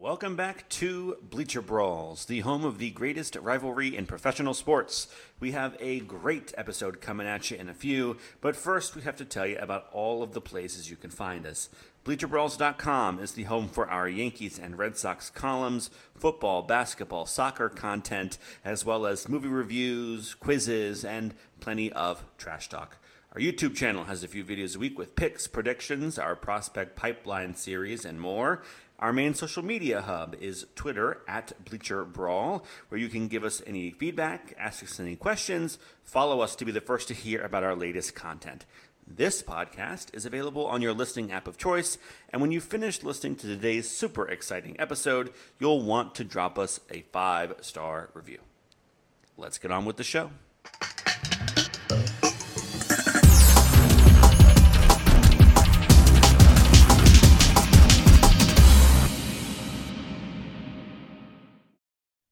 Welcome back to Bleacher Brawls, the home of the greatest rivalry in professional sports. We have a great episode coming at you in a few, but first we have to tell you about all of the places you can find us. BleacherBrawls.com is the home for our Yankees and Red Sox columns, football, basketball, soccer content, as well as movie reviews, quizzes, and plenty of trash talk. Our YouTube channel has a few videos a week with picks, predictions, our prospect pipeline series, and more. Our main social media hub is Twitter at Bleacher Brawl, where you can give us any feedback, ask us any questions, follow us to be the first to hear about our latest content. This podcast is available on your listening app of choice, and when you finish listening to today's super exciting episode, you'll want to drop us a five star review. Let's get on with the show.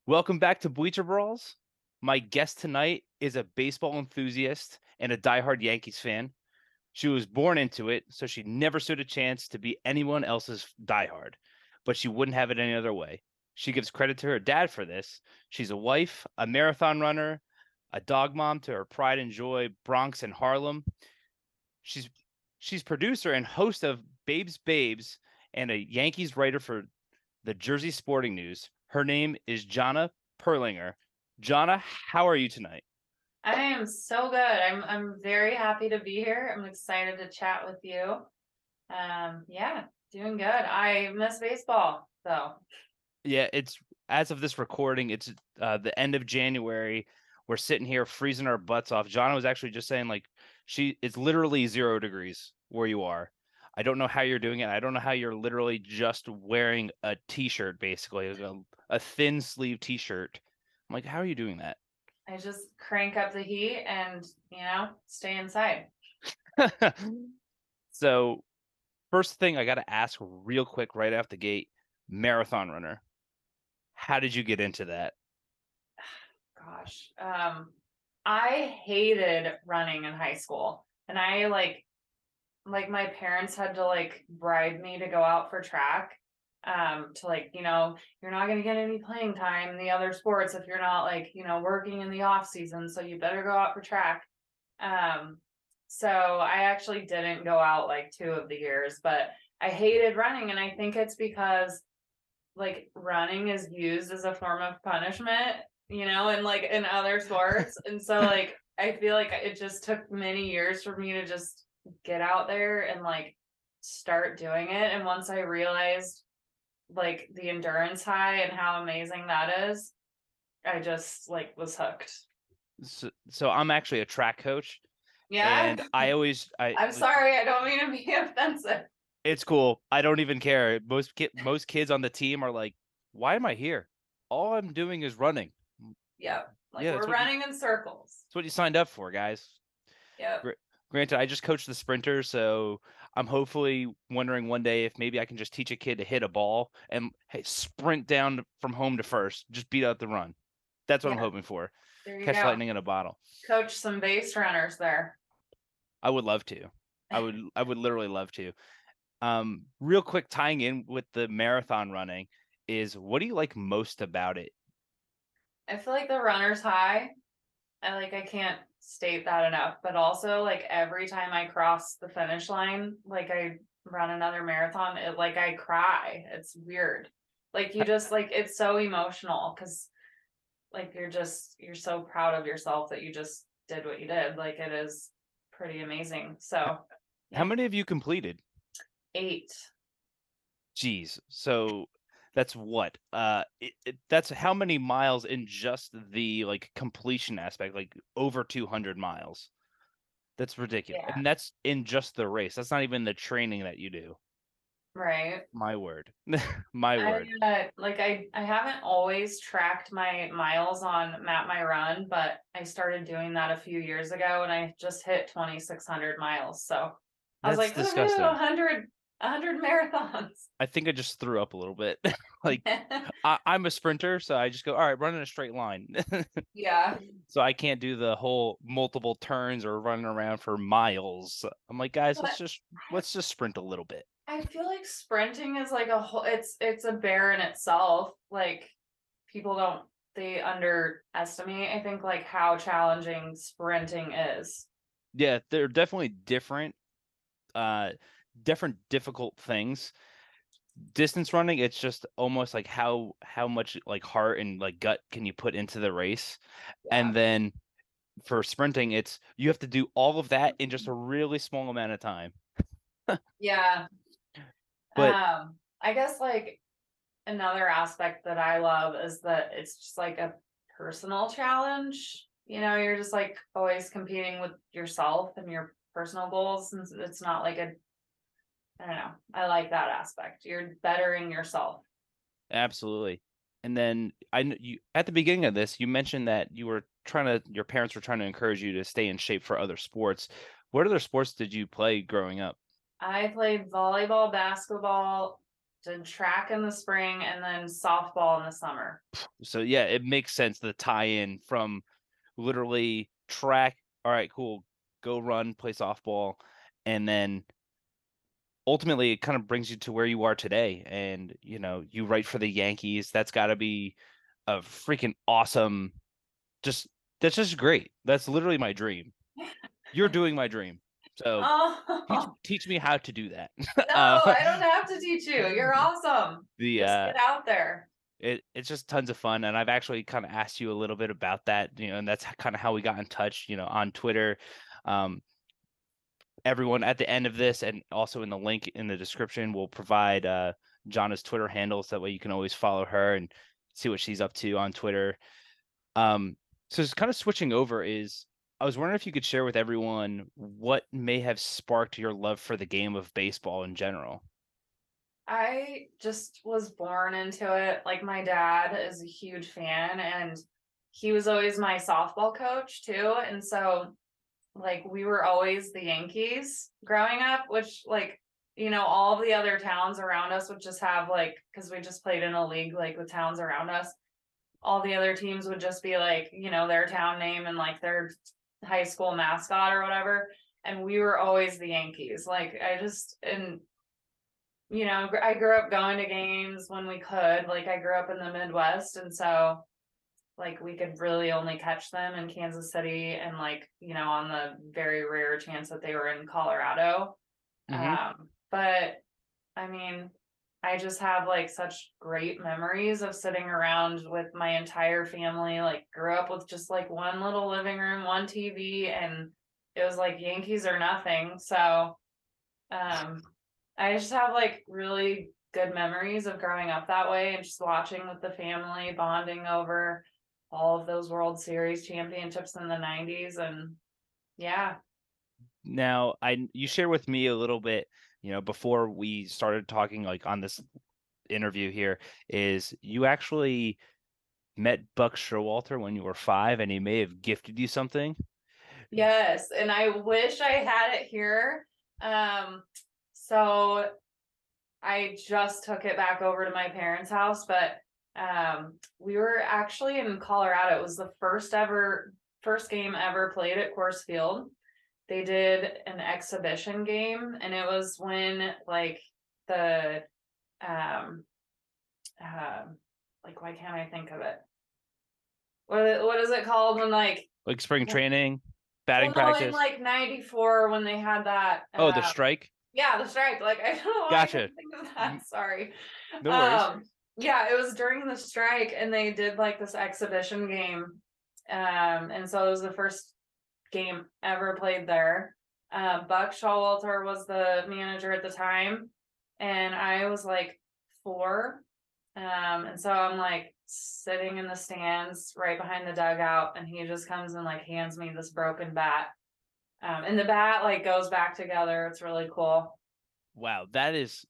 Welcome back to Bleacher Brawls. My guest tonight is a baseball enthusiast and a diehard Yankees fan. She was born into it, so she never stood a chance to be anyone else's diehard, but she wouldn't have it any other way. She gives credit to her dad for this. She's a wife, a marathon runner, a dog mom to her pride and joy, Bronx and Harlem. She's she's producer and host of Babe's Babes and a Yankees writer for the Jersey Sporting News. Her name is Jonna Perlinger. Jonna, how are you tonight? I am so good. I'm I'm very happy to be here. I'm excited to chat with you. Um, yeah, doing good. I miss baseball, so Yeah, it's as of this recording, it's uh, the end of January. We're sitting here freezing our butts off. Jonna was actually just saying like she it's literally zero degrees where you are. I don't know how you're doing it. I don't know how you're literally just wearing a t-shirt, basically a, a thin sleeve t-shirt. I'm like, how are you doing that? I just crank up the heat and you know stay inside. so, first thing I got to ask real quick right off the gate: marathon runner. How did you get into that? Gosh, um, I hated running in high school, and I like like my parents had to like bribe me to go out for track um to like you know you're not going to get any playing time in the other sports if you're not like you know working in the off season so you better go out for track. Um so i actually didn't go out like two of the years but i hated running and i think it's because like running is used as a form of punishment you know and like in other sports and so like i feel like it just took many years for me to just get out there and like start doing it and once i realized like the endurance high and how amazing that is i just like was hooked So, so I'm actually a track coach, yeah and I always I i'm sorry i don't mean to be offensive it's cool. I don't even care. Most kid, most kids on the team are like, "Why am I here? All I'm doing is running." yeah like Yeah, we're what you- running in circles That's what you signed up for, guys. Gr- Granted, I just coach the sprinter, so I'm hopefully wondering one day if maybe I can just teach a kid to hit a ball and hey, sprint down from home to first, just beat out the run. That's what I'm hoping for. Catch go lightning in a bottle. coach some base runners there I would love to. I would I would literally love to. Um real quick tying in with the marathon running is what do you like most about it? I feel like the runner's high. I like I can't state that enough, but also like every time I cross the finish line, like I run another marathon, it like I cry. It's weird. Like you just like it's so emotional cuz like you're just you're so proud of yourself that you just did what you did. Like it is pretty amazing. So How many have you completed? 8. Jeez. So that's what? Uh it, it, that's how many miles in just the like completion aspect, like over 200 miles. That's ridiculous. Yeah. And that's in just the race. That's not even the training that you do. Right? My word. My word. I, uh, like I, I haven't always tracked my miles on Map My Run, but I started doing that a few years ago, and I just hit twenty six hundred miles. So I was like, disgusting. a hundred, a hundred marathons. I think I just threw up a little bit. like I, I'm a sprinter, so I just go, all right, run in a straight line. yeah, so I can't do the whole multiple turns or running around for miles. I'm like, guys, let's just let's just sprint a little bit. I feel like sprinting is like a whole it's it's a bear in itself. Like people don't they underestimate, I think, like how challenging sprinting is. Yeah, they're definitely different, uh, different difficult things. Distance running, it's just almost like how how much like heart and like gut can you put into the race, and then for sprinting, it's you have to do all of that in just a really small amount of time. Yeah. But- um, I guess like another aspect that I love is that it's just like a personal challenge. You know, you're just like always competing with yourself and your personal goals, and it's not like a. I don't know. I like that aspect. You're bettering yourself. Absolutely. And then I you at the beginning of this, you mentioned that you were trying to your parents were trying to encourage you to stay in shape for other sports. What other sports did you play growing up? I played volleyball, basketball, did track in the spring, and then softball in the summer. So yeah, it makes sense the tie in from literally track. All right, cool. Go run, play softball, and then ultimately it kind of brings you to where you are today. And you know, you write for the Yankees. That's got to be a freaking awesome. Just that's just great. That's literally my dream. You're doing my dream. So teach, Oh teach me how to do that. no, Uh, I don't have to teach you. You're awesome. the Just uh, get out there. it it's just tons of fun and i've actually kind of asked you a little bit about that you know and that's kind of how we got in touch you know on twitter um everyone at the end of this and also in the link in the description we'll provide uh Jonna's twitter handles that way you can always follow her and see what she's up to on twitter um so just kind of switching over is i was wondering if you could share with everyone what may have sparked your love for the game of baseball in general I just was born into it. Like my dad is a huge fan and he was always my softball coach too. And so like we were always the Yankees growing up, which like, you know, all the other towns around us would just have like, cause we just played in a league like with towns around us. All the other teams would just be like, you know, their town name and like their high school mascot or whatever. And we were always the Yankees. Like I just, and you know, I grew up going to games when we could. Like I grew up in the Midwest, and so like we could really only catch them in Kansas City, and like you know, on the very rare chance that they were in Colorado. Mhm. Um, but I mean, I just have like such great memories of sitting around with my entire family. Like grew up with just like one little living room, one TV, and it was like Yankees or nothing. So um I just have like really good memories of growing up that way and just watching with the family, bonding over all of those World Series championships in the 90s. And yeah, Now, I you share with me a little bit, you know, before we started talking like on this interview here, is you actually met Buck Showalter when you were five, and he may have gifted you something. yes. And I wish I had it here. Um, so I just took it back over to my parents' house, but um we were actually in Colorado. It was the first ever first game ever played at Coors Field. They did an exhibition game and it was when like the um um like why can't I think of it? What what is it called when like Like spring training, batting well, no, practice. in like ninety four when they had that oh, the uh, strike. yeah, the strike. Like I don't know. Gotcha. Think of that. Sorry. No worries. Um, yeah, it was during the strike, and they did like this exhibition game, um, and so it was the first game ever played there. Uh, Buck Showalter was the manager at the time, and I was like four, um, and so I'm like sitting in the stands right behind the dugout, and he just comes and like hands me this broken bat. Um, and the bat like goes back together. It's really cool. Wow, that is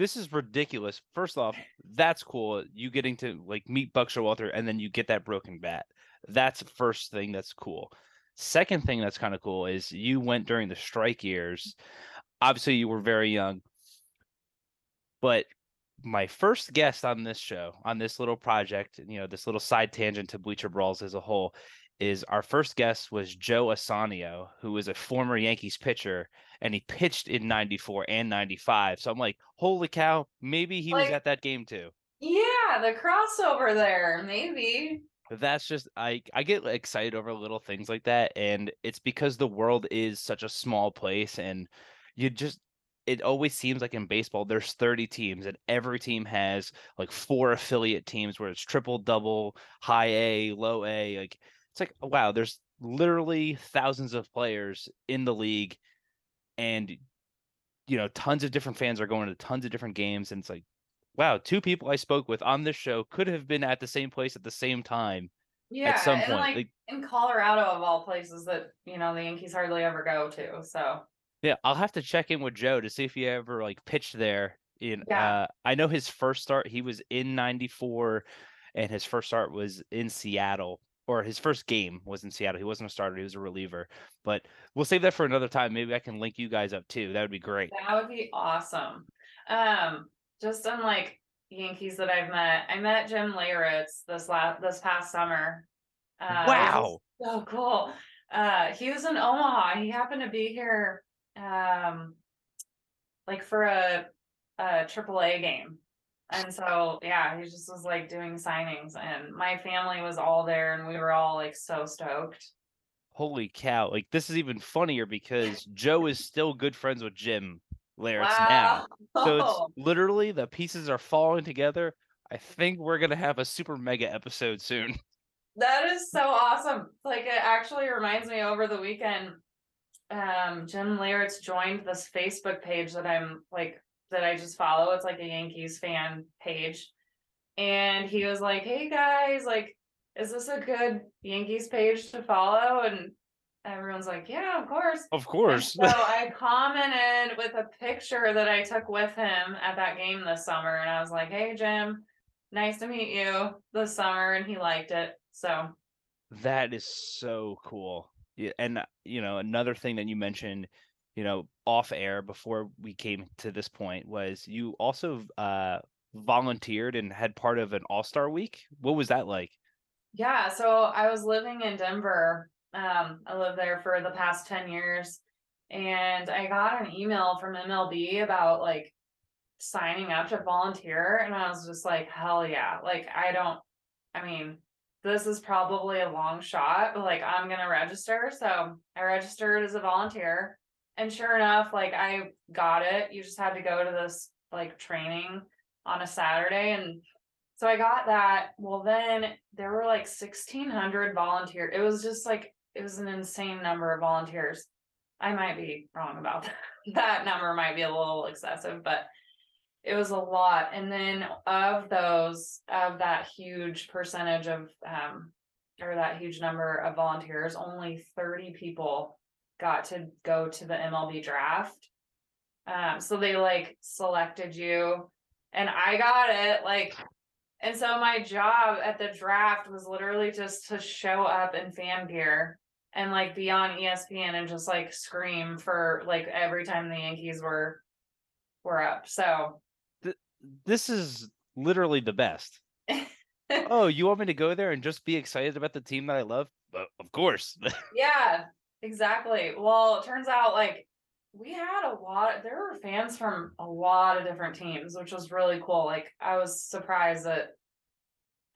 this is ridiculous. First off, that's cool. You getting to like meet Buck Showalter and then you get that broken bat. That's the first thing that's cool. Second thing that's kind of cool is you went during the strike years. Obviously, you were very young. But my first guest on this show, on this little project, you know, this little side tangent to Bleacher Brawls as a whole, is our first guest was Joe Ausanio, who is a former Yankees pitcher, and he pitched in 94 and 95. So I'm like, holy cow, maybe he was at that game too. Yeah, the crossover there, maybe. That's just I I get excited over little things like that and it's because the world is such a small place and you just it always seems like in baseball there's 30 teams and every team has like four affiliate teams where it's triple double high A low A like it's like wow there's literally thousands of players in the league and you know tons of different fans are going to tons of different games and it's like wow two people I spoke with on this show could have been at the same place at the same time Yeah, at some point like like in Colorado of all places that you know the Yankees hardly ever go to. So Yeah, I'll have to check in with Joe to see if he ever like pitched there. In Yeah. uh, I know his first start he was in '94, and his first start was in Seattle, or his first game was in Seattle. He wasn't a starter; he was a reliever. But we'll save that for another time. Maybe I can link you guys up too. That would be great. that would be awesome. Um, just unlike Yankees that I've met, I met Jim Leyritz this last this past summer. Uh, Wow. so cool. Uh, he was in Omaha. He happened to be here, um, like for a triple a AAA game. And so, yeah, he just was like doing signings, and my family was all there, and we were all like so stoked. Holy cow! Like this is even funnier because Joe is still good friends with Jim Leyritz now. So it's literally the pieces are falling together. I think we're gonna have a super mega episode soon. That is so awesome. Like it actually reminds me over the weekend. Um, Jim Leyritz joined this Facebook page that I'm like that I just follow. It's like a Yankees fan page. And he was like, Hey guys, like, is this a good Yankees page to follow? And everyone's like, Yeah, of course. Of And course. So I commented with a picture that I took with him at that game this summer, and I was like, "Hey Jim, nice to meet you this summer," and he liked it. So That is so cool. Yeah, and you know, another thing that you mentioned, you know, off air before we came to this point was you also uh volunteered and had part of an All-Star week. What was that like? yeah, so I was living in Denver. Um, I lived there for the past ten years, and I got an email from MLB about like signing up to volunteer, and I was just like, "Hell yeah!" Like I don't. I mean, this is probably a long shot, but like I'm gonna register. So I registered as a volunteer. And sure enough, like I got it. You just had to go to this like training on a Saturday. And so I got that. Well, then there were like 1600 volunteer. It was just like, it was an insane number of volunteers. I might be wrong about that. That number might be a little excessive, but it was a lot. And then of those, of that huge percentage of, um, or that huge number of volunteers, only 30 people got to go to the MLB draft. Um, so they like selected you and I got it like and so my job at the draft was literally just to show up in fan gear and like be on ESPN and just like scream for like every time the Yankees were were up. So This is literally the best. Oh, you want me to go there and just be excited about the team that I love? Uh, of course. Yeah, exactly. Well, it turns out like we had a lot, there were fans from a lot of different teams, which was really cool. Like I was surprised that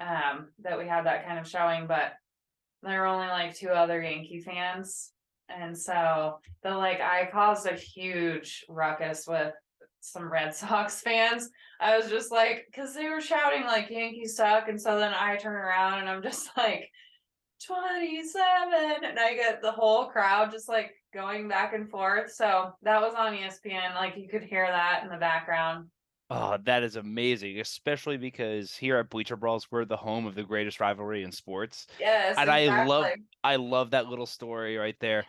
um that we had that kind of showing, but there were only like two other Yankee fans. And so the like I caused a huge ruckus with some Red Sox fans. I was just like, because they were shouting like Yankees suck, and so then I turn around and I'm just like, 27 and i get the whole crowd just like going back and forth so that was on espn like you could hear that in the background Oh, that is amazing, especially because here at Bleacher Brawls, we're the home of the greatest rivalry in sports. yes And I love- I love that little story right there.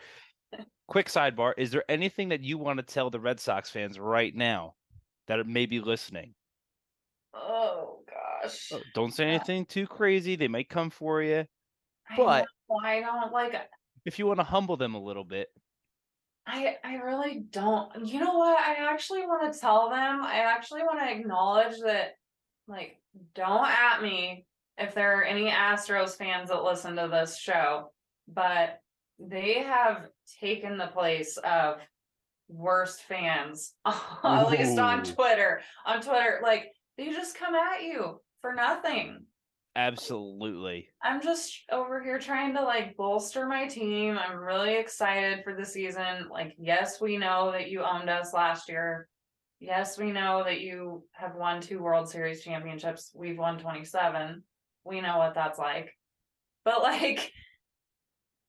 Quick sidebar: Is there anything that you want to tell the Red Sox fans right now that may be listening? oh gosh Oh, Don't say Uh, anything too crazy; they might come for you. I but- know, I don't like uh If you want to humble them a little bit, I I really don't. You know what? I actually want to tell them. I actually want to acknowledge that like don't at me if there are any Astros fans that listen to this show. but they have taken the place of worst fans, at least on Twitter. On Twitter, like they just come at you for nothing. Absolutely. I'm just over here trying to like bolster my team. I'm really excited for the season. Like, yes, we know that you owned us last year. Yes, we know that you have won two World Series championships. We've won 27. We know what that's like. But like,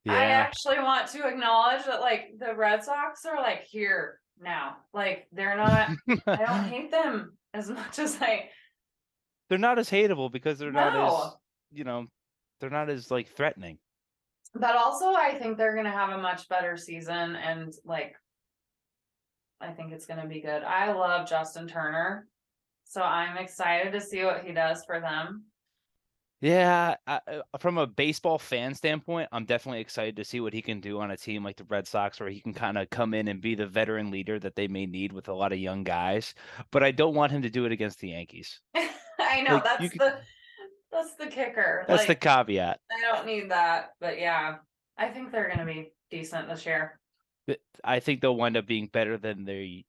I actually want to acknowledge that like the Red Sox are like here now. Like, they're not, I don't hate them as much as I, they're not as hateable because they're not as you know, they're not as like threatening. But also, I think they're gonna have a much better season, and like, I think it's gonna be good. I love Justin Turner, so I'm excited to see what he does for them. Yeah, I, uh, from a baseball fan standpoint, I'm definitely excited to see what he can do on a team like the Red Sox, where he can kind of come in and be the veteran leader that they may need with a lot of young guys. But I don't want him to do it against the Yankees. I know Like, that's the that's the kicker. That's the caveat. I don't need that, but yeah, I think they're gonna be decent this year. I think they'll wind up being better than they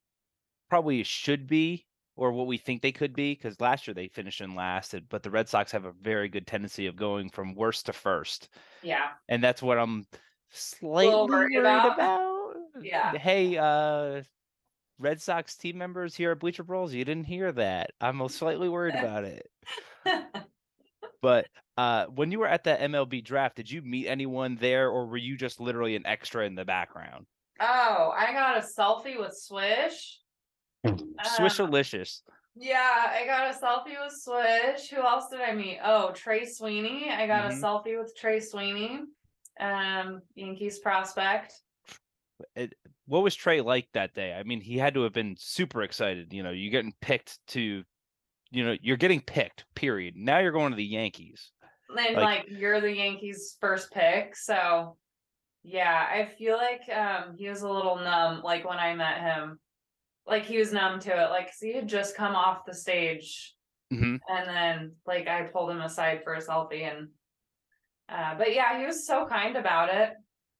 probably should be, or what we think they could be. Because last year they finished in last, but the Red Sox have a very good tendency of going from worst to first. Yeah, and that's what I'm slightly worried worried about. about. Yeah. Hey, uh, Red Sox team members here at Bleacher Brawls, you didn't hear that. I'm slightly worried about it. But uh, when you were at that MLB draft, did you meet anyone there, or were you just literally an extra in the background? oh, I got a selfie with Swish. Um, Swishalicious. Yeah, I got a selfie with Swish. Who else did I meet? Oh, Trey Sweeney. I got Mhm. a selfie with Trey Sweeney. Um, Yankees prospect. It, what was Trey like that day? I mean, he had to have been super excited. You know, you're getting picked to, you know, you're getting picked. Period. Now you're going to the Yankees. And Like- like, you're the Yankees first pick. So yeah, I feel like um he was a little numb like when I met him. Like he was numb to it. Like 'cause he had just come off the stage hmm and then like I pulled him aside for a selfie and uh but yeah, he was so kind about it.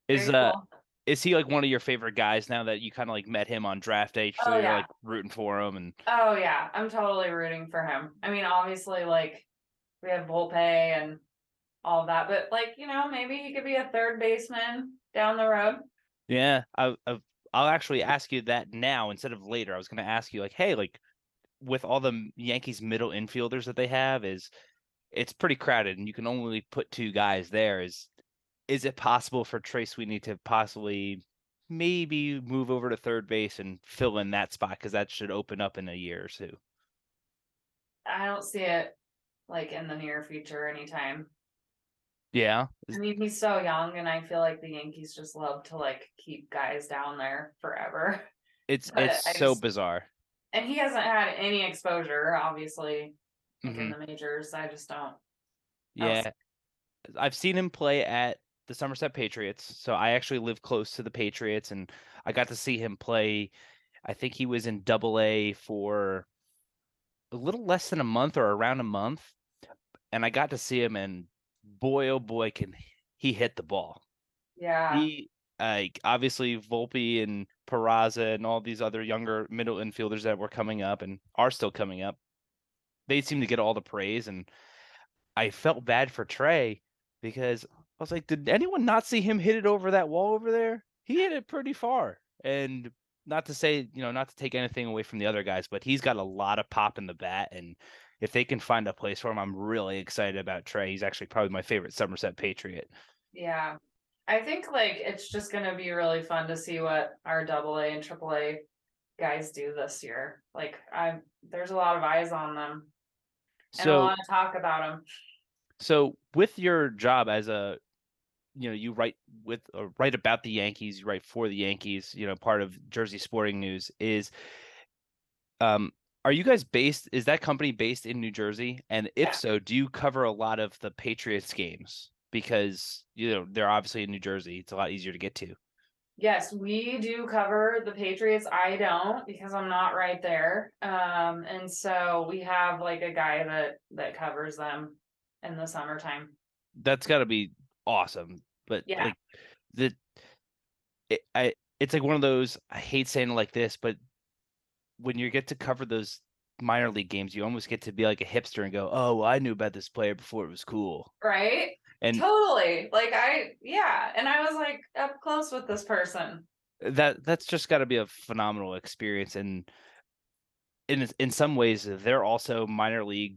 Is Very uh cool. Is he like one of your favorite guys now that you kind of like met him on draft day? So Oh, you're yeah. like rooting for him and Oh yeah, I'm totally rooting for him. I mean, obviously, like we have Volpe and all that, but like you know, maybe he could be a third baseman down the road. yeah, I, I I'll actually ask you that now instead of later. I was going to ask you like, hey, like with all the Yankees middle infielders that they have, is it's pretty crowded and you can only put two guys there. Is is it possible for Trey Sweeney to possibly maybe move over to third base and fill in that spot because that should open up in a year or two? I don't see it like in the near future anytime. Yeah, I mean, he's so young, and I feel like the Yankees just love to like keep guys down there forever. it's But it's I so just- bizarre. And he hasn't had any exposure, obviously, like Mhm. in the majors. I just don't. Yeah. I've seen him play at the Somerset Patriots. So I actually live close to the Patriots and I got to see him play. I think he was in double A for a little less than a month or around a month. And I got to see him and boy oh boy can he hit the ball. Yeah. He like obviously Volpe and Peraza and all these other younger middle infielders that were coming up and are still coming up. They seem to get all the praise and I felt bad for Trey because I was like, did anyone not see him hit it over that wall over there? He hit it pretty far. And not to say, you know, not to take anything away from the other guys, but he's got a lot of pop in the bat. And if they can find a place for him, I'm really excited about Trey. He's actually probably my favorite Somerset Patriot. Yeah. I think like it's just gonna be really fun to see what our double A and triple A guys do this year. Like I'm there's a lot of eyes on them and a So lot of talk about them. So with your job as a you know, you write with or write about the Yankees, you write for the Yankees, you know, part of Jersey Sporting News is um are you guys based is that company based in New Jersey? And if so, do you cover a lot of the Patriots games? Because you know, they're obviously in New Jersey. It's a lot easier to get to. Yes, we do cover the Patriots. I don't because I'm not right there. Um, and so we have like a guy that that covers them in the summertime. That's got to be awesome. But Yeah. like the it, I it's like one of those I hate saying it like this, but when you get to cover those minor league games, you almost get to be like a hipster and go, "Oh, well, I knew about this player before it was cool." Right? And totally. Like I yeah, and I was like up close with this person. Uh, that that's just got to be a phenomenal experience and in in some ways they're also minor league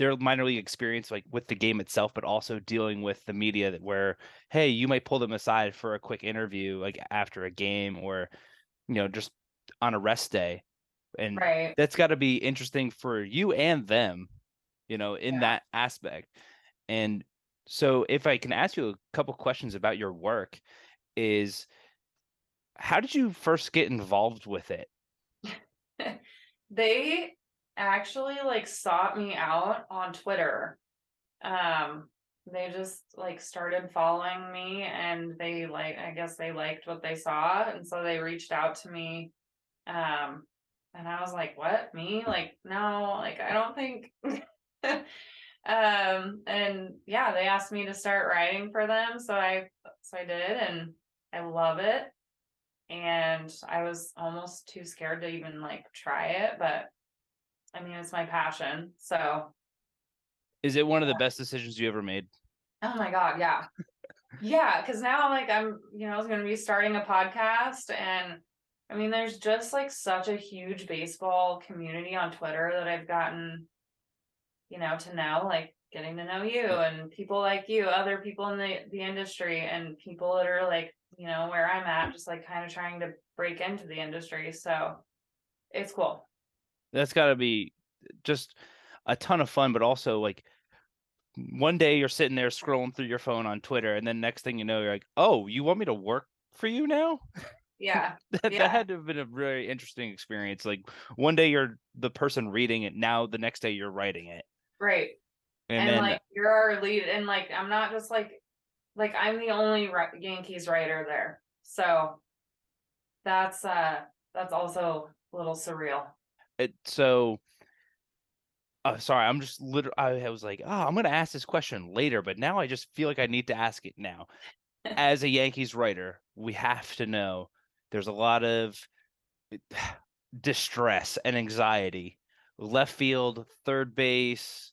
their minor league experience like with the game itself but also dealing with the media that where hey you might pull them aside for a quick interview like after a game or you know just on a rest day and Right. that's got to be interesting for you and them you know in Yeah. that aspect and so if i can ask you a couple questions about your work is how did you first get involved with it they actually like sought me out on Twitter. Um they just like started following me and they like I guess they liked what they saw and so they reached out to me. Um and I was like, "What? Me? Like no, like I don't think um and yeah, they asked me to start writing for them, so I so I did and I love it and I was almost too scared to even like try it, but I mean, it's my passion. So, is it one of the best decisions you ever made oh my God, yeah. yeah, because now I'm like I'm, you know, I was going to be starting a podcast and I mean, there's just like such a huge baseball community on Twitter that I've gotten, you know, to know, like getting to know you and people like you, other people in the the industry and people that are like, you know, where I'm at, just like kind of trying to break into the industry. So it's cool. That's got to be just a ton of fun but also like one day you're sitting there scrolling through your phone on twitter and then next thing you know you're like oh you want me to work for you now Yeah. that, Yeah. that had to have been a very interesting experience like one day you're the person reading it now the next day you're writing it Right. and, And, then like you're our lead and like I'm not just like like I'm the only Yankees writer there. So that's uh that's also a little surreal. It, so uh, sorry i'm just literally i was like oh i'm gonna ask this question later but now i just feel like i need to ask it now as a yankees writer we have to know there's a lot of distress and anxiety left field third base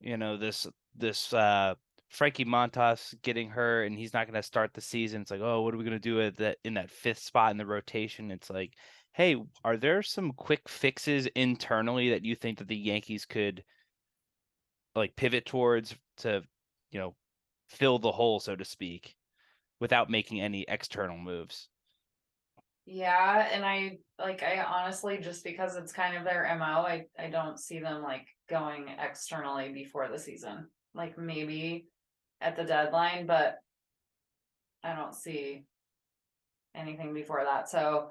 you know this this uh Frankie Montas getting hurt and he's not going to start the season. It's like, oh, what are we going to do at that in that fifth spot in the rotation? It's like, hey, are there some quick fixes internally that you think that the Yankees could like pivot towards to, you know, fill the hole, so to speak, without making any external moves? Yeah, and I like I honestly just because it's kind of their MO, I I don't see them like going externally before the season. Like maybe at the deadline, but I don't see anything before that. So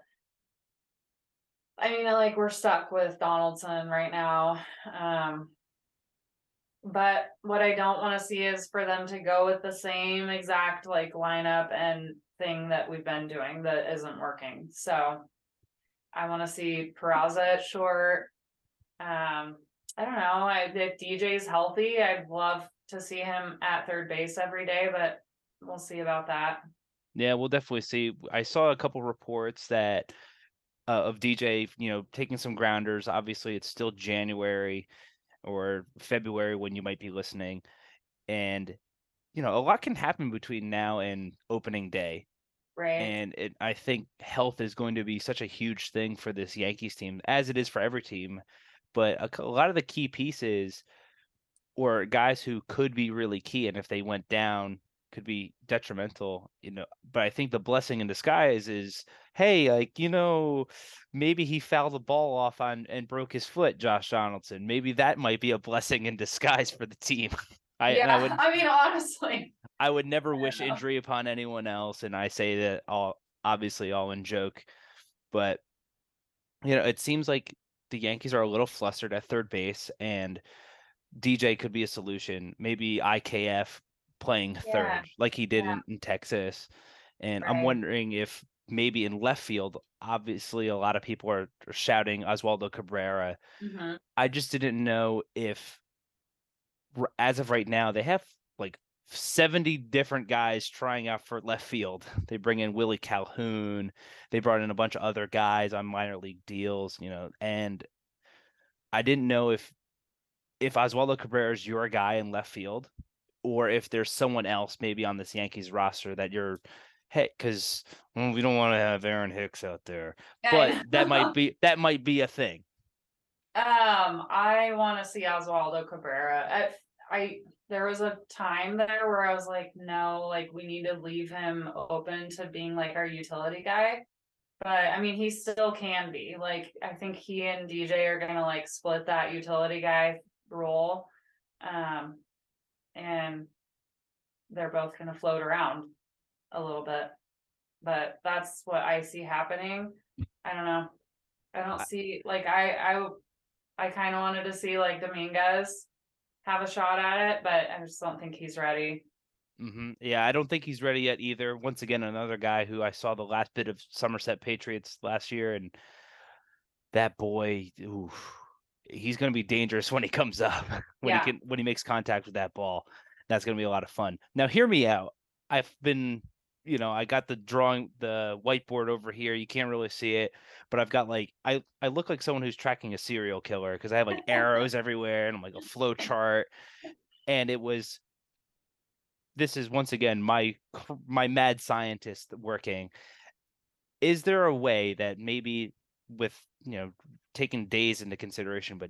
I mean, like we're stuck with Donaldson right now. Um but what I don't want to see is for them to go with the same exact like lineup and thing that we've been doing that isn't working. So I want to see Peraza at short. Um, I don't know. I, if DJ's healthy, I'd love to see him at third base every day, but we'll see about that. Yeah, we'll definitely see. I saw a couple reports that uh, of DJ, you know, taking some grounders. Obviously, it's still January or February when you might be listening, and you know, a lot can happen between now and opening day. Right. And it, I think health is going to be such a huge thing for this Yankees team, as it is for every team. But a lot of the key pieces, or guys who could be really key, and if they went down, could be detrimental. You know, but I think the blessing in disguise is, hey, like you know, maybe he fouled the ball off on and broke his foot, Josh Donaldson. Maybe that might be a blessing in disguise for the team. I, yeah, I would I mean, honestly, I would never wish know. injury upon anyone else, and I say that all obviously all in joke, but you know, it seems like the Yankees are a little flustered at third base, and DJ could be a solution. Maybe IKF playing Yeah, third, like he did yeah. in, in Texas, and I'm wondering if maybe in left field, obviously a lot of people are, are shouting Oswaldo Cabrera. Mhm. I just didn't know if as of right now they have like 70 different guys trying out for left field. They bring in Willie Calhoun. They brought in a bunch of other guys on minor league deals, you know, and I didn't know if if Oswaldo Cabrera is your guy in left field or if there's someone else maybe on this Yankees roster that you're hey cuz well, we don't want to have Aaron Hicks out there. But that might be that might be a thing. Um, I want to see Oswaldo Cabrera. I, I there was a time there where I was like, no, like we need to leave him open to being like our utility guy. But I mean, he still can be. Like, I think he and DJ are gonna like split that utility guy role. Um, and they're both gonna float around a little bit. But that's what I see happening. I don't know. I don't see like I I I kind of wanted to see like Dominguez have a shot at it, but I just don't think he's ready. hmm Yeah, I don't think he's ready yet either. Once again, another guy who I saw the last bit of Somerset Patriots last year, and that boy, oof, he's going to be dangerous when he comes up. when Yeah. he can, when he makes contact with that ball, that's going to be a lot of fun. Now, hear me out. I've been, you know, I got the drawing, the whiteboard over here. You can't really see it, but I've got like, I I look like someone who's tracking a serial killer because I have like arrows everywhere and I'm like a flow chart, and it was this is once again my my mad scientist working is there a way that maybe with you know taking days into consideration but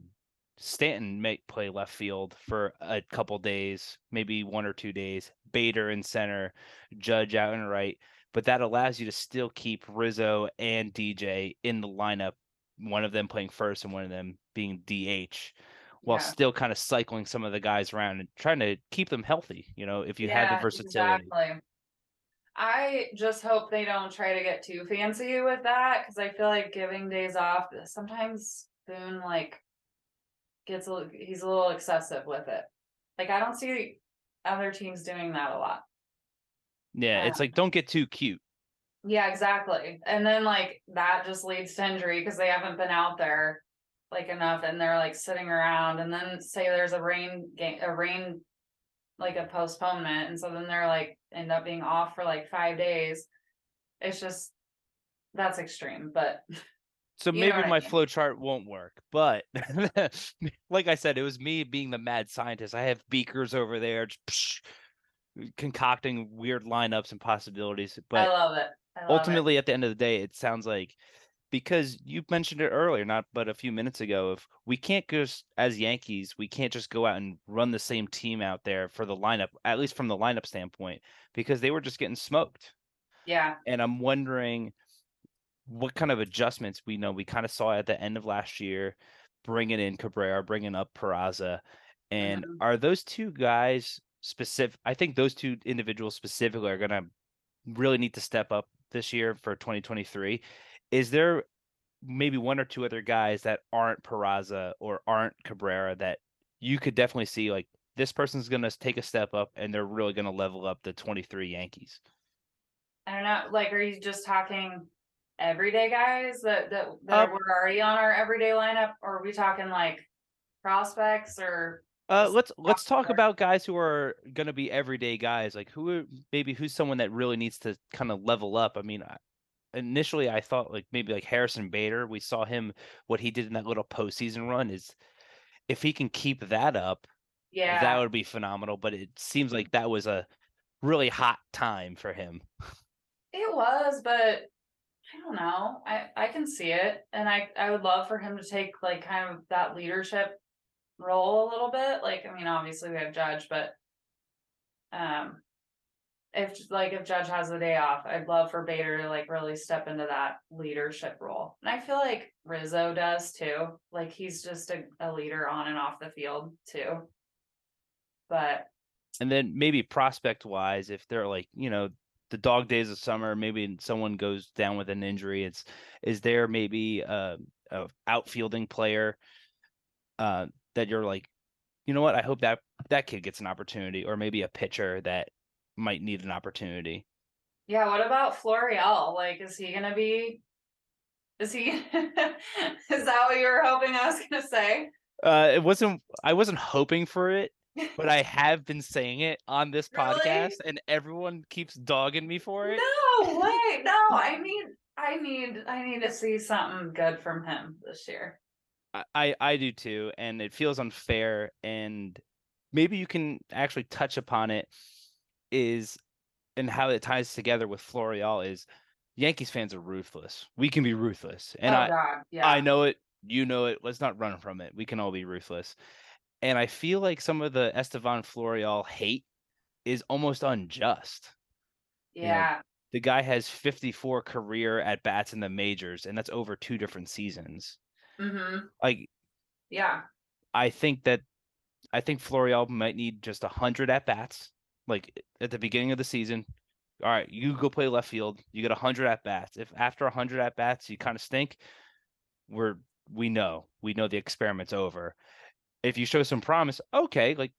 stanton may play left field for a couple days maybe one or two days bader in center judge out and right but that allows you to still keep rizzo and dj in the lineup one of them playing first and one of them being dh while Yeah. still kind of cycling some of the guys around and trying to keep them healthy you know if you have the versatility Exactly. I just hope they don't try to get too fancy with that because I feel like giving days off sometimes Boone like gets a little, he's a little excessive with it. Like I don't see other teams doing that a lot. Yeah, it's um like don't get too cute. Yeah, exactly. And then like that just leads to injury because they haven't been out there like enough and they're like sitting around and then say there's a rain game a rain like a postponement and so then they're like end up being off for like five days. It's just that's extreme, but So You maybe what I my mean. flow chart won't work. But like I said, it was me being the mad scientist. I have beakers over there just psh, concocting weird lineups and possibilities. I But love it. I love it. ultimately at the end of the day, it sounds like because you mentioned it earlier, not but a few minutes ago, if we can't just as Yankees, we can't just go out and run the same team out there for the lineup, at least from the lineup standpoint, because they were just getting smoked. Yeah, and I'm wondering what kind of adjustments we know we kind of saw at the end of last year, bringing in Cabrera, bringing up Peraza, and Mhm. are those two guys specific? I think those two individuals specifically are going to really need to step up this year for 2023. Is there maybe one or two other guys that aren't Peraza or aren't Cabrera that you could definitely see like this person's going to take a step up and they're really going to level up the 23 Yankees? I don't know. Like, are you just talking everyday guys that that that Uh, were already on our everyday lineup, or are we talking like prospects or? Uh, let's let's talk roster. about guys who are going to be everyday guys. Like who maybe who's someone that really needs to kind of level up. I mean, initially I thought like maybe like Harrison Bader. We saw him what he did in that little postseason run is if he can keep that up, Yeah, that would be phenomenal. But it seems like that was a really hot time for him. it was, but I don't know. I I can see it, and I I would love for him to take like kind of that leadership role a little bit. Like, I mean, obviously we have Judge, but um, if like if Judge has the day off, I'd love for Bader to like really step into that leadership role. And I feel like Rizzo does too. Like he's just a, a leader on and off the field too. But And then maybe prospect wise, if they're like, you know, the dog days of summer, maybe someone goes down with an injury. It's is there maybe a, a outfielding player uh, that you're like, you know what? I hope that that kid gets an opportunity, or maybe a pitcher that might need an opportunity. yeah, what about Florial? Like, is he gonna be? Is he? is that what you were hoping I was gonna say? Uh, it wasn't. I wasn't hoping for it. but I have been saying it on this Really? podcast, and everyone keeps dogging me for it. No way. No, I mean, I need I need to see something good from him this year. I- I I do too, and it feels unfair. And maybe you can actually touch upon it. Is and how it ties together with Florial is Yankees fans are ruthless. We can be ruthless, and oh I. Yeah. I know it. You know it. Let's not run from it. We can all be ruthless. And I feel like some of the Estevan Florial hate is almost unjust. know, yeah. The guy has 54 career at bats in the majors, and that's over two different seasons. Mm-hmm. Like Yeah. I think that I think Florial might need just a hundred at bats, like at the beginning of the season. All right, you go play left field. You get a hundred at bats. If after a hundred at bats you kind of stink, we're we know we know the experiment's over. If you show some promise, okay, like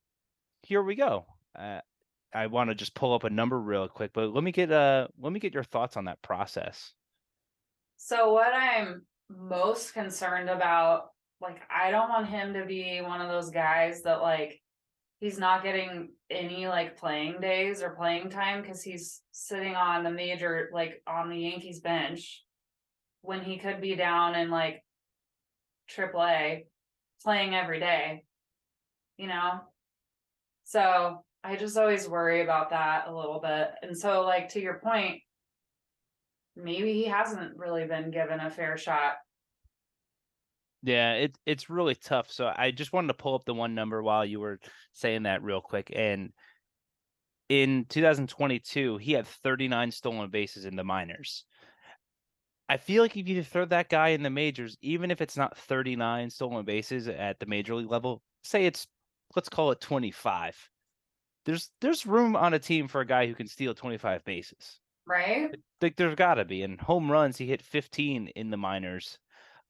here we go. Uh, I want to just pull up a number real quick, but let me get uh let me get your thoughts on that process. So what I'm most concerned about, like I don't want him to be one of those guys that like he's not getting any like playing days or playing time because he's sitting on the major like on the Yankees bench when he could be down in like triple A playing every day. You know? So I just always worry about that a little bit. And so like to your point, maybe he hasn't really been given a fair shot. Yeah, it it's really tough. So I just wanted to pull up the one number while you were saying that real quick. And in 2022, he had 39 stolen bases in the minors. I feel like if you throw that guy in the majors, even if it's not 39 stolen bases at the major league level, say it's let's call it 25. There's there's room on a team for a guy who can steal 25 bases. Right. Like there's got to be. And home runs, he hit 15 in the minors.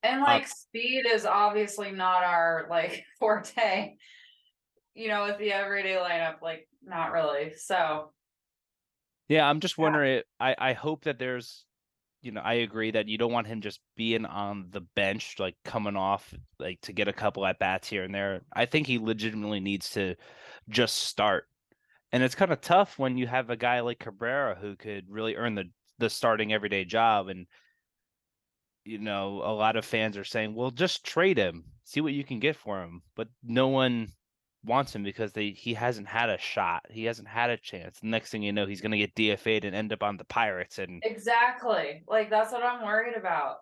And uh, like speed is obviously not our like forte. You know, with the everyday lineup, like not really. So Yeah, I'm just Yeah. wondering. I I hope that there's, you know, I agree that you don't want him just being on the bench, like coming off, like to get a couple at bats here and there. I think he legitimately needs to just start, and it's kind of tough when you have a guy like Cabrera who could really earn the the starting everyday job, and you know, a lot of fans are saying, "Well, just trade him, see what you can get for him," but no one wants him because they he hasn't had a shot. He hasn't had a chance. The next thing you know, he's gonna get DFA'd and end up on the Pirates and exactly. Like that's what I'm worried about.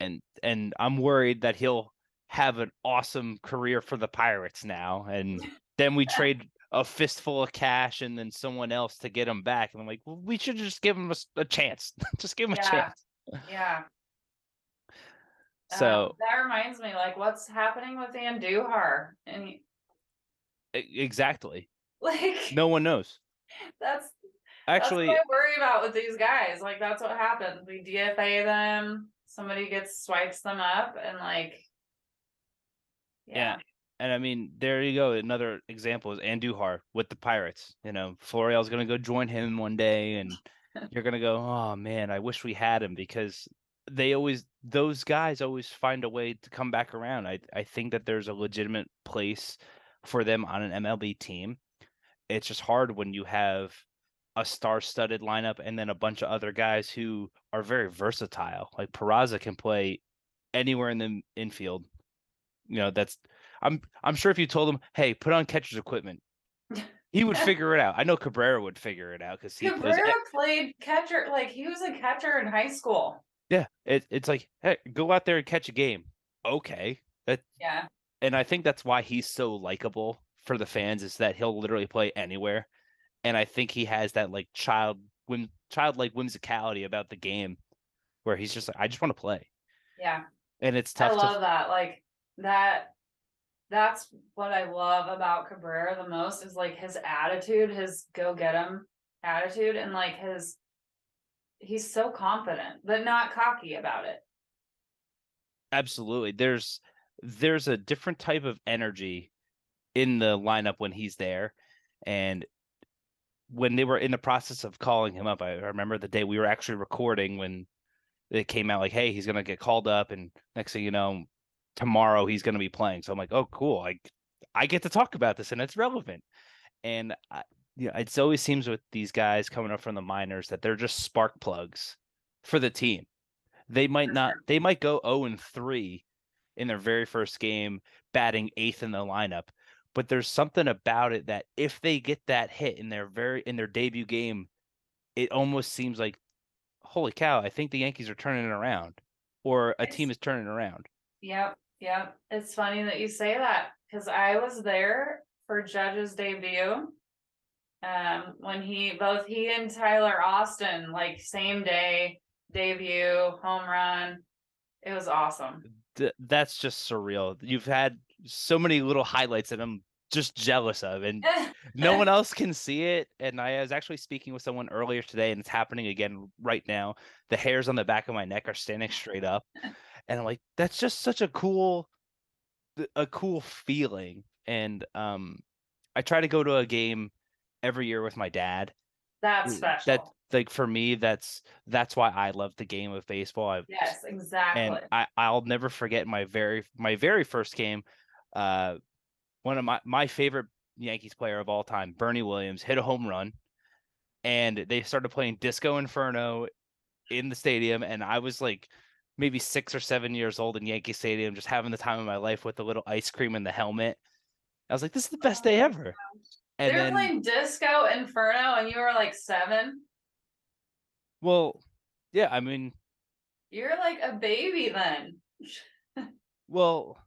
and and I'm worried that he'll have an awesome career for the Pirates now. And then we trade a fistful of cash and then someone else to get him back. And I'm like, well, we should just give him a chance. just give him a chance. Yeah. Um, So that reminds me, like, what's happening with Andujar? And he, exactly. like No one knows. that's Actually, that's what I worry about with these guys. Like that's what happens. We DFA them, somebody gets swipes them up, and like, Yeah. And I mean, there you go. Another example is Andujar with the Pirates. You know, Florial's gonna go join him one day, and you're gonna go, "Oh man, I wish we had him," because they always those guys always find a way to come back around. I I think that there's a legitimate place for them on an MLB team. It's just hard when you have a star-studded lineup and then a bunch of other guys who are very versatile. Like Peraza can play anywhere in the infield. You know, that's I'm I'm sure if you told him, "Hey, put on catcher's equipment," he would figure it out. I know Cabrera would figure it out because he. Cabrera e- played catcher, like he was a catcher in high school. Yeah, it, it's like, hey, go out there and catch a game. Okay, that Yeah, and I think that's why he's so likable for the fans is that he'll literally play anywhere, and I think he has that like child whim childlike whimsicality about the game, where he's just like, I just want to play, yeah. and it's tough. I love to that. Like that. That's what I love about Cabrera the most is like his attitude, his go get 'em attitude, and like his. He's so confident, but not cocky about it. absolutely. There's there's a different type of energy in the lineup when he's there, and when they were in the process of calling him up, I I remember the day we were actually recording when it came out like, hey, he's gonna get called up, and next thing you know, tomorrow he's gonna be playing. So I'm like, oh, cool. Like, I get to talk about this and it's relevant. And I, you know, it always seems with these guys coming up from the minors that they're just spark plugs for the team. They might not. Mm-hmm. They might go zero and three in their very first game, batting eighth in the lineup. But there's something about it that if they get that hit in their very in their debut game, it almost seems like, holy cow! I think the Yankees are turning it around, or a team is turning around. Yep, yep. It's funny that you say that because I was there for Judge's debut. Um, when he both he and Tyler Austin, like same day debut, home run. It was awesome. th- that's just surreal. You've had so many little highlights that I'm just jealous of, and no one else can see it. And I was actually speaking with someone earlier today, and it's happening again right now. The hairs on the back of my neck are standing straight up, and I'm like, that's just such a cool, a cool feeling. And um, I try to go to a game every year with my dad. That's Mm, special. That like for me, that's that's why I love the game of baseball. I yes, exactly. and I, I'll never forget my very my very first game. Uh, one of my my favorite Yankees player of all time, Bernie Williams, hit a home run, and they started playing Disco Inferno in the stadium, and I was like maybe six or seven years old in Yankee Stadium, just having the time of my life with the little ice cream in the helmet. I was like, this is the best day Oh, ever. And they were then, playing Disco Inferno, and you were like seven. well, yeah, I mean, You're like a baby then. Well,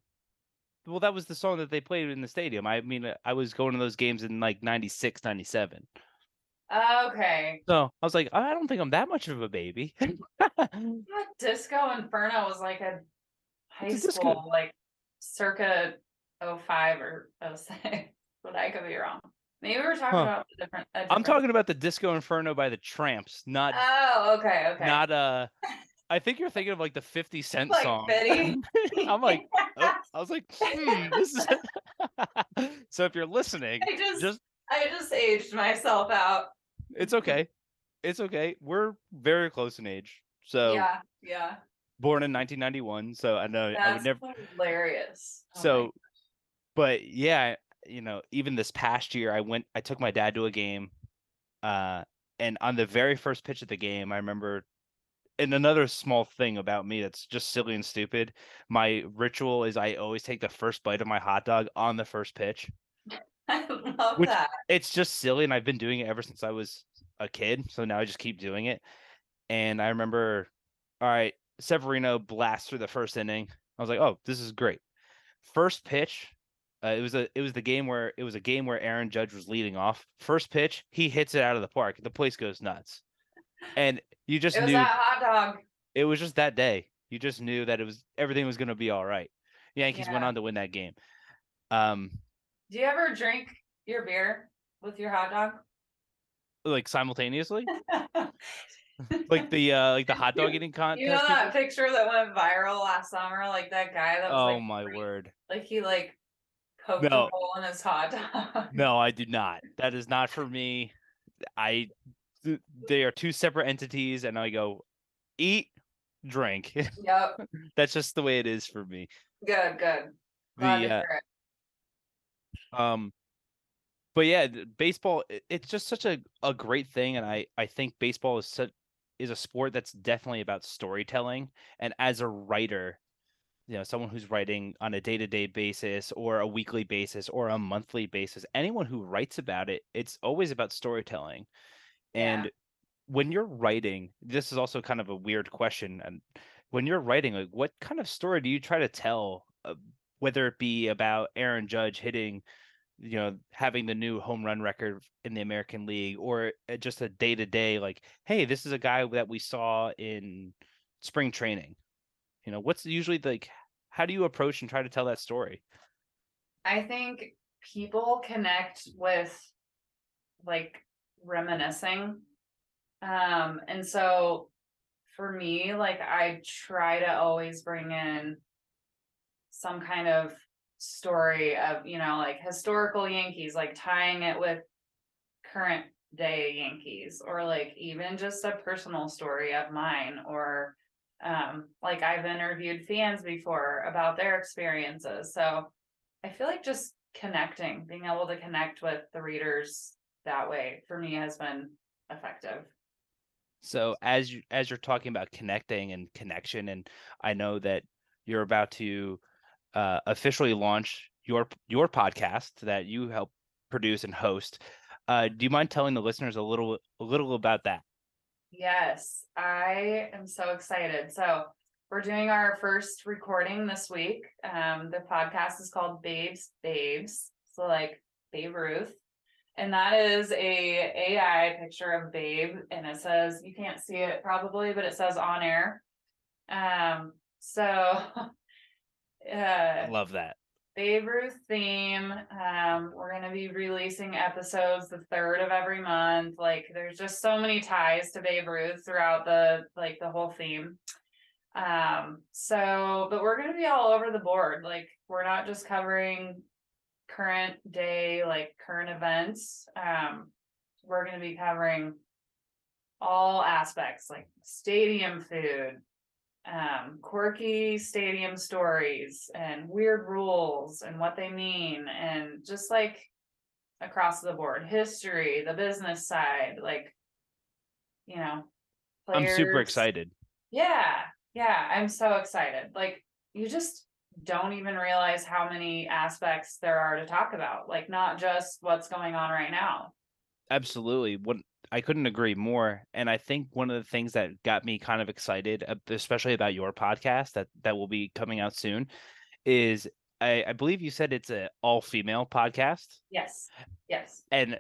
well, that was the song that they played in the stadium. I mean, I was going to those games in like 96, 97. Okay. So I was like, I don't think I'm that much of a baby. Disco Inferno was like a high It's a disco- school, like circa 05 or 06. But I could be wrong. Maybe we're talking Huh. about a different. a I'm talking about the Disco Inferno by the Trammps, not Oh, okay, okay. not uh I think you're thinking of like the 50 Cent Like song. I'm like, oh, I was like, hmm, this is so if you're listening, I just, just I just aged myself out. it's okay. It's okay. We're very close in age. So yeah, yeah. born in 1991. So I know I That's would never hilarious. Oh so but yeah you know even this past year i went i took my dad to a game uh and on the very first pitch of the game i remember and another small thing about me that's just silly and stupid my ritual is i always take the first bite of my hot dog on the first pitch. I love Which- that. it's just silly and i've been doing it ever since i was a kid so now i just keep doing it. And i remember all right severino blasts through the first inning. I was like oh this is great. First pitch uh, it was a it was the game where it was a game where aaron judge was leading off. First pitch he hits it out of the park. The place goes nuts. And you just It was knew that hot dog. it was just that day. You just knew that it was everything was going to be all right. Yankees went on to win that game. Um Do you ever drink your beer with your hot dog? like simultaneously? Like the uh like the hot dog eating contest You know that picture that went viral last summer? Like that guy that was Oh like, my free- word. like he like No. a hole in his hot dog. No, I do not. That is not for me. I th- they are two separate entities and I go eat, drink. yep. That's just the way it is for me. Good, good. Glad The uh, um but yeah, baseball it's just such a, a great thing and I I think baseball is such is a sport that's definitely about storytelling and as a writer you know someone who's writing on a day-to-day basis or a weekly basis or a monthly basis anyone who writes about it it's always about storytelling Yeah. and when you're writing this is also kind of a weird question and when you're writing like what kind of story do you try to tell uh, whether it be about aaron judge hitting you know having the new home run record in the american league or uh, just a day-to-day like hey this is a guy that we saw in spring training you know what's usually like how do you approach and try to tell that story I think people connect with like reminiscing. Um, and so for me, like I try to always bring in some kind of story of, you know, like historical Yankees, like tying it with current day Yankees, or like even just a personal story of mine, or um, like I've interviewed fans before about their experiences. So I feel like just connecting, being able to connect with the readers that way for me has been effective. So as you as you're talking about connecting and connection, and I know that you're about to uh, officially launch your your podcast that you help produce and host. Uh, do you mind telling the listeners a little a little about that? Yes, I am so excited. So we're doing our first recording this week. Um, the podcast is called Babe's Babes. So like Babe Ruth. And that is a AI picture of Babe, and it says you can't see it probably, but it says on air. Um, so uh love that. Babe Ruth theme. Um, we're gonna be releasing episodes the third of every month. Like, there's just so many ties to Babe Ruth throughout the like the whole theme. Um, so, but we're gonna be all over the board. Like, we're not just covering current day, like current events. Um, we're gonna be covering all aspects, like stadium food, um, quirky stadium stories and weird rules and what they mean, and just like across the board, history, the business side, like you know, I'm super excited. Yeah, yeah, I'm so excited. Like you just don't even realize how many aspects there are to talk about, like not just what's going on right now. Absolutely. What I couldn't agree more. And I think one of the things that got me kind of excited, especially about your podcast that that will be coming out soon, is I, I believe you said it's a all female podcast. Yes. Yes. And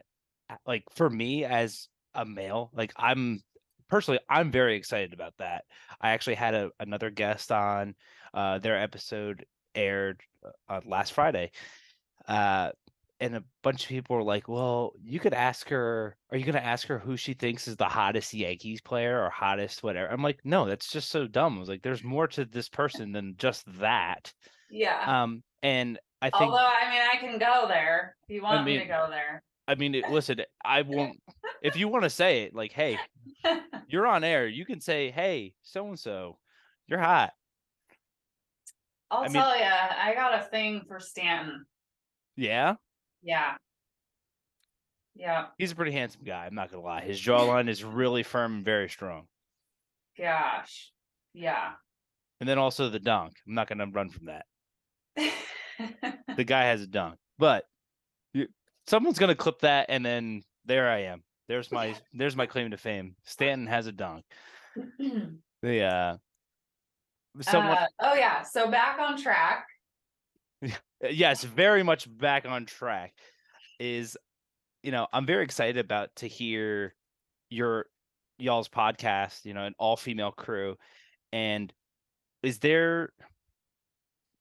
uh, like for me as a male, like I'm personally I'm very excited about that. I actually had a, another guest on uh their episode aired uh, last Friday. Uh and a bunch of people were like, "Well, you could ask her. Are you going to ask her who she thinks is the hottest Yankees player or hottest whatever?" I'm like, "No, that's just so dumb." I was like, "There's more to this person than just that." Yeah. Um, and I think, Although I mean I can go there if you want me to go there. I mean, it, listen, I won't. If you want to say it, like, "Hey, you're on air," you can say, "Hey, so and so, you're hot." I'll I mean- tell you, I got a thing for Stanton. Yeah, Yeah. Yeah. he's a pretty handsome guy. I'm not gonna lie. His jawline is really firm and very strong. Gosh. Yeah. And then also the dunk. I'm not gonna run from that. the guy has a dunk. But you, someone's gonna clip that, and then there I am. There's my there's my claim to fame. Stanton has a dunk. The uh, someone Uh, oh yeah. So back on track. yes, very much back on track. Is you know I'm very excited about to hear your y'all's podcast. You know, an all female crew, and is there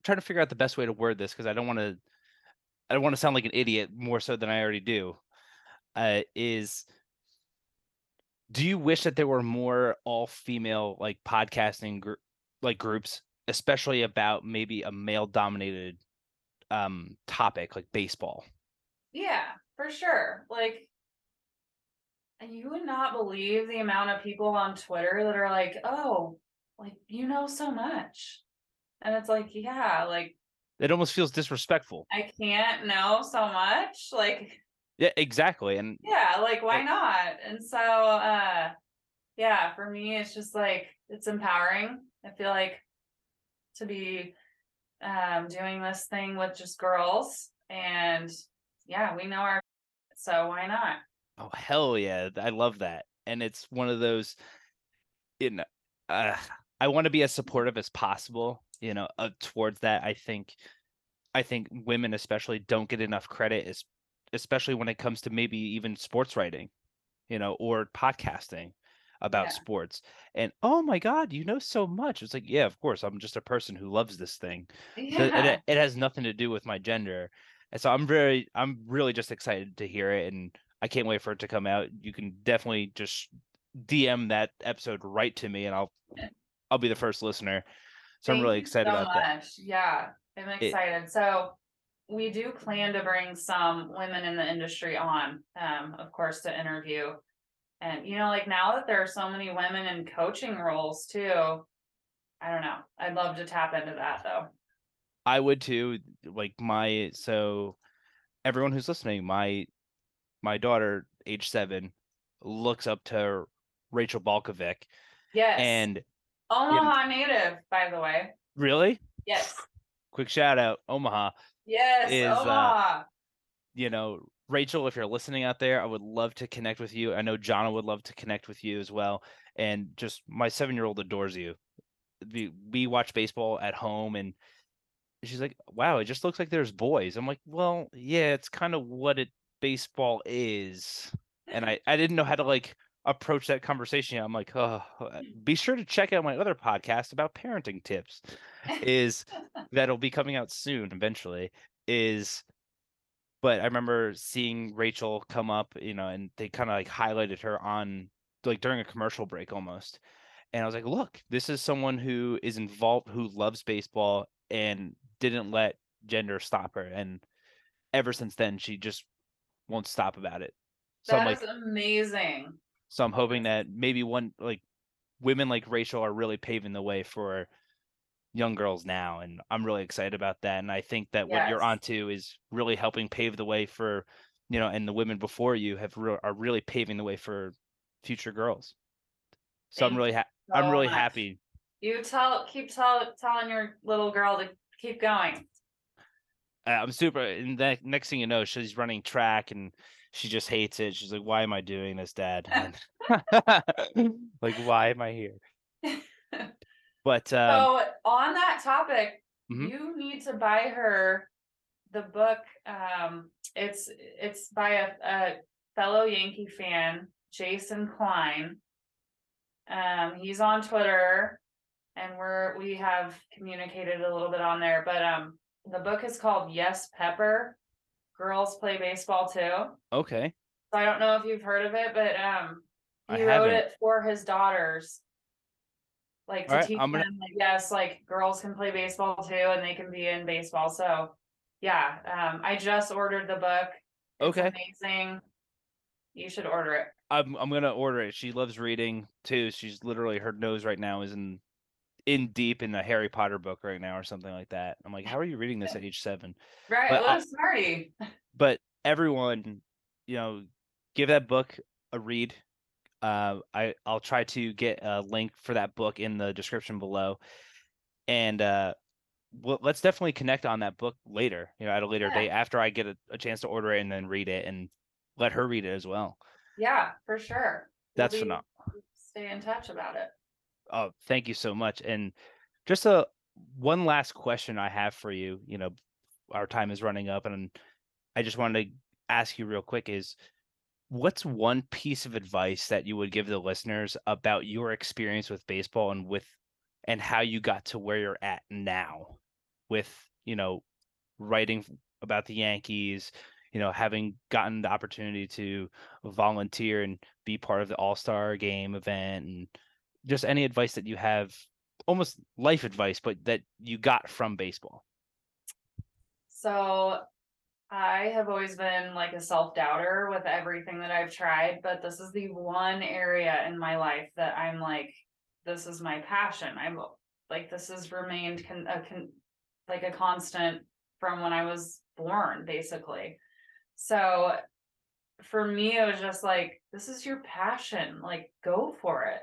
trying to figure out the best way to word this because I don't want to I don't want to sound like an idiot more so than I already do. Uh, is do you wish that there were more all female like podcasting gr- like groups, especially about maybe a male dominated um topic like baseball? Yeah, for sure. Like, and you would not believe the amount of people on Twitter that are like, oh, like, you know so much. And it's like, yeah, like, It almost feels disrespectful. I can't know so much. Like, Yeah, exactly. And yeah, like, why Like- not? And so, uh, yeah, for me, it's just like, it's empowering. I feel like to be um doing this thing with just girls and yeah, we know our so why not? oh hell yeah, I love that. And it's one of those in uh, I want to be as supportive as possible, you know, uh, towards that. I think I think women especially don't get enough credit as especially when it comes to maybe even sports writing, you know, or podcasting about Yeah. sports. And oh my god, you know so much. It's like, yeah, of course, I'm just a person who loves this thing. Yeah. it, it has nothing to do with my gender and so i'm very i'm really just excited to hear it and i can't wait for it to come out you can definitely just dm that episode right to me and i'll i'll be the first listener so i'm really excited so about that. Yeah, I'm excited. So we do plan to bring some women in the industry on, um, of course, to interview. And you know, like now that there are so many women in coaching roles too, I don't know. I'd love to tap into that though. i would too like my so everyone who's listening, my my daughter, age seven, looks up to Rachel Balkovec, Yes. and Omaha native, by the way. really, Yes. quick shout out, Omaha. Yes. Is, uh, Omaha. you know, Rachel, if you're listening out there, I would love to connect with you. I know Jonna would love to connect with you as well. And just my seven year old adores you. We, we watch baseball at home and she's like, wow, it just looks like there's boys. I'm like, well, yeah, it's kind of what it baseball is. And I, I didn't know how to like approach that conversation. yet. I'm like, oh, uh, be sure to check out my other podcast about parenting tips is that'll be coming out soon eventually is but I remember seeing Rachel come up, you know, and they kind of like highlighted her on like during a commercial break almost. And I was like, look, this is someone who is involved, who loves baseball and didn't let gender stop her. And ever since then, she just won't stop about it. So I'm That like, is amazing. so I'm hoping that maybe one like women like Rachel are really paving the way for young girls now, and I'm really excited about that. And I think that what you're onto is really helping pave the way for you know, and the women before you have re- are really paving the way for future girls. So I'm really ha- I'm really much. happy. You tell keep tell, telling your little girl to keep going. Uh, I'm super. And the next thing you know, she's running track and she just hates it. She's like, "Why am I doing this, Dad?" Like, why am I here? But um, so on that topic, Mhm. you need to buy her the book. Um, it's it's by a, a fellow Yankee fan, Jason Klein. Um, he's on Twitter, and we're we have communicated a little bit on there. But um, the book is called Yes Pepper. Girls play baseball too. okay, So I don't know if you've heard of it, but um, I he wrote haven't. it for his daughters, like to teach I'm gonna- them, like, yes, like girls can play baseball too, and they can be in baseball. So, yeah, um, I just ordered the book. It's Okay. amazing. You should order it. I'm I'm gonna order it. She loves reading too. She's literally her nose right now is in in deep in the Harry Potter book right now or something like that. I'm like, how are you reading this at age seven? Right, But I- smarty. But everyone, you know, give that book a read. Uh, I I'll try to get a link for that book in the description below, and uh, well, let's definitely connect on that book later. You know, at a later Yeah. date after I get a, a chance to order it and then read it and let her read it as well. Yeah, for sure. We'll That's be- phenomenal. Stay in touch about it. Oh, thank you so much. And just a one last question I have for you. You know, our time is running up, and I just wanted to ask you real quick: is what's one piece of advice that you would give the listeners about your experience with baseball and with and how you got to where you're at now with you know writing about the Yankees, you know, having gotten the opportunity to volunteer and be part of the All Star Game event, and just any advice that you have, almost life advice, but that you got from baseball. So I have always been like a self doubter with everything that I've tried, but this is the one area in my life that I'm like, this is my passion. I'm like, this has remained con- a con- like a constant from when I was born, basically. So for me, it was just like, this is your passion. Like, go for it.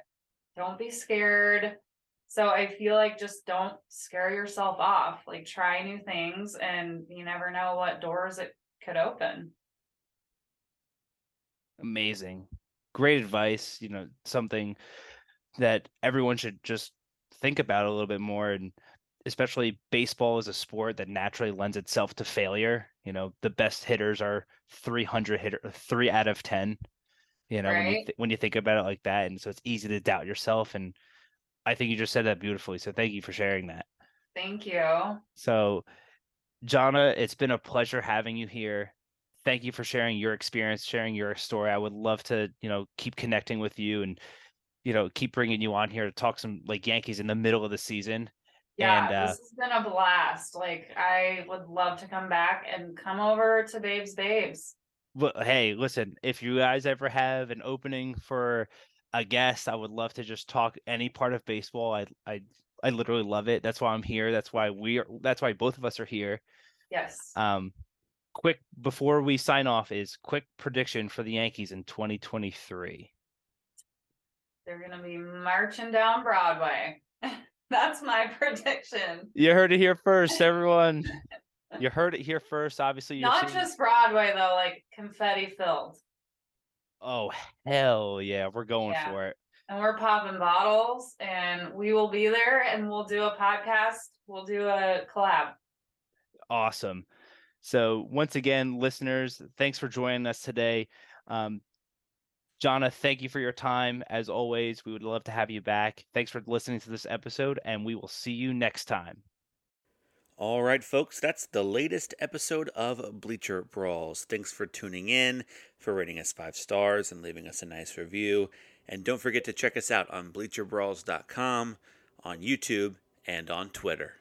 Don't be scared. So I feel like just don't scare yourself off. Like try new things and you never know what doors it could open. Amazing. Great advice, you know, something that everyone should just think about a little bit more and especially baseball is a sport that naturally lends itself to failure. You know, the best hitters are 300 hitter 3 out of 10. You know, when you th- when you think about it like that and so it's easy to doubt yourself and I think you just said that beautifully. So thank you for sharing that. Thank you. So, Jonna, it's been a pleasure having you here. Thank you for sharing your experience, sharing your story. I would love to, you know, keep connecting with you and, you know, keep bringing you on here to talk some like Yankees in the middle of the season. Yeah, And, uh, this has been a blast. Like I would love to come back and come over to Babe's Babes. Well, hey, listen, if you guys ever have an opening for a guest, I would love to just talk any part of baseball. I I I literally love it. That's why I'm here. That's why we are that's why both of us are here. Yes. Um quick before we sign off is quick prediction for the Yankees in 2023. They're gonna be marching down Broadway. That's my prediction. You heard it here first, everyone. you heard it here first. Obviously, Not seeing- just Broadway though, like confetti filled. Oh hell yeah, we're going Yeah. for it. And we're popping bottles and we will be there and we'll do a podcast. We'll do a collab. Awesome. So once again, listeners, thanks for joining us today. Um, Jonna, thank you for your time. As always, we would love to have you back. Thanks for listening to this episode, and we will see you next time. All right, folks, that's the latest episode of Bleacher Brawls. Thanks for tuning in, for rating us five stars, and leaving us a nice review. And don't forget to check us out on bleacherbrawls.com, on YouTube, and on Twitter.